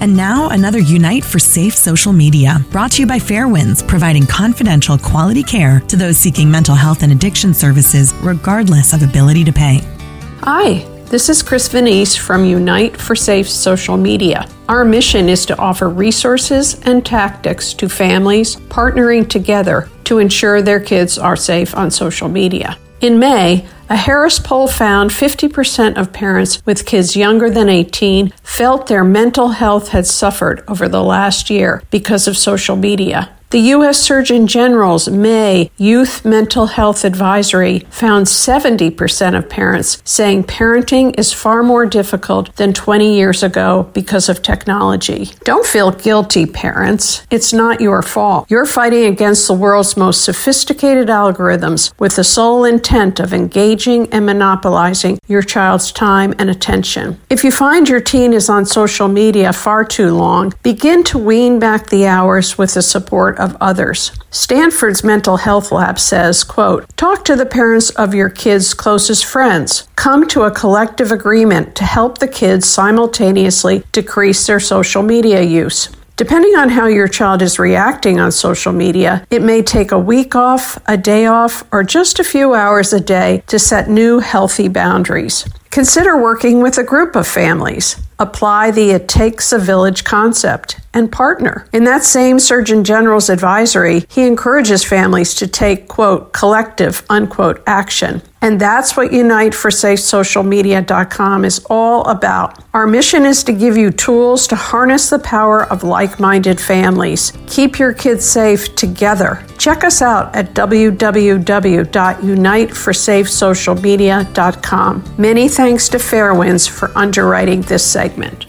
And now, another Unite for Safe Social Media, brought to you by Fairwinds, providing confidential quality care to those seeking mental health and addiction services, regardless of ability to pay. Hi, this is Chris Vineis from Unite for Safe Social Media. Our mission is to offer resources and tactics to families partnering together to ensure their kids are safe on social media. In May, a Harris poll found 50% of parents with kids younger than 18 felt their mental health had suffered over the last year because of social media. The U.S. Surgeon General's May Youth Mental Health Advisory found 70% of parents saying parenting is far more difficult than 20 years ago because of technology. Don't feel guilty, parents. It's not your fault. You're fighting against the world's most sophisticated algorithms with the sole intent of engaging and monopolizing your child's time and attention. If you find your teen is on social media far too long, begin to wean back the hours with the support of others. Stanford's mental health lab says, quote, talk to the parents of your kids' closest friends. Come to a collective agreement to help the kids simultaneously decrease their social media use. Depending on how your child is reacting on social media, it may take a week off, a day off, or just a few hours a day to set new healthy boundaries. Consider working with a group of families. Apply the It Takes a Village concept and partner. In that same Surgeon General's advisory, he encourages families to take, quote, collective, unquote, action. And that's what UniteForSafeSocialMedia.com is all about. Our mission is to give you tools to harness the power of like minded families. Keep your kids safe together. Check us out at www.uniteforsafesocialmedia.com. Many thanks to Fairwinds for underwriting this segment.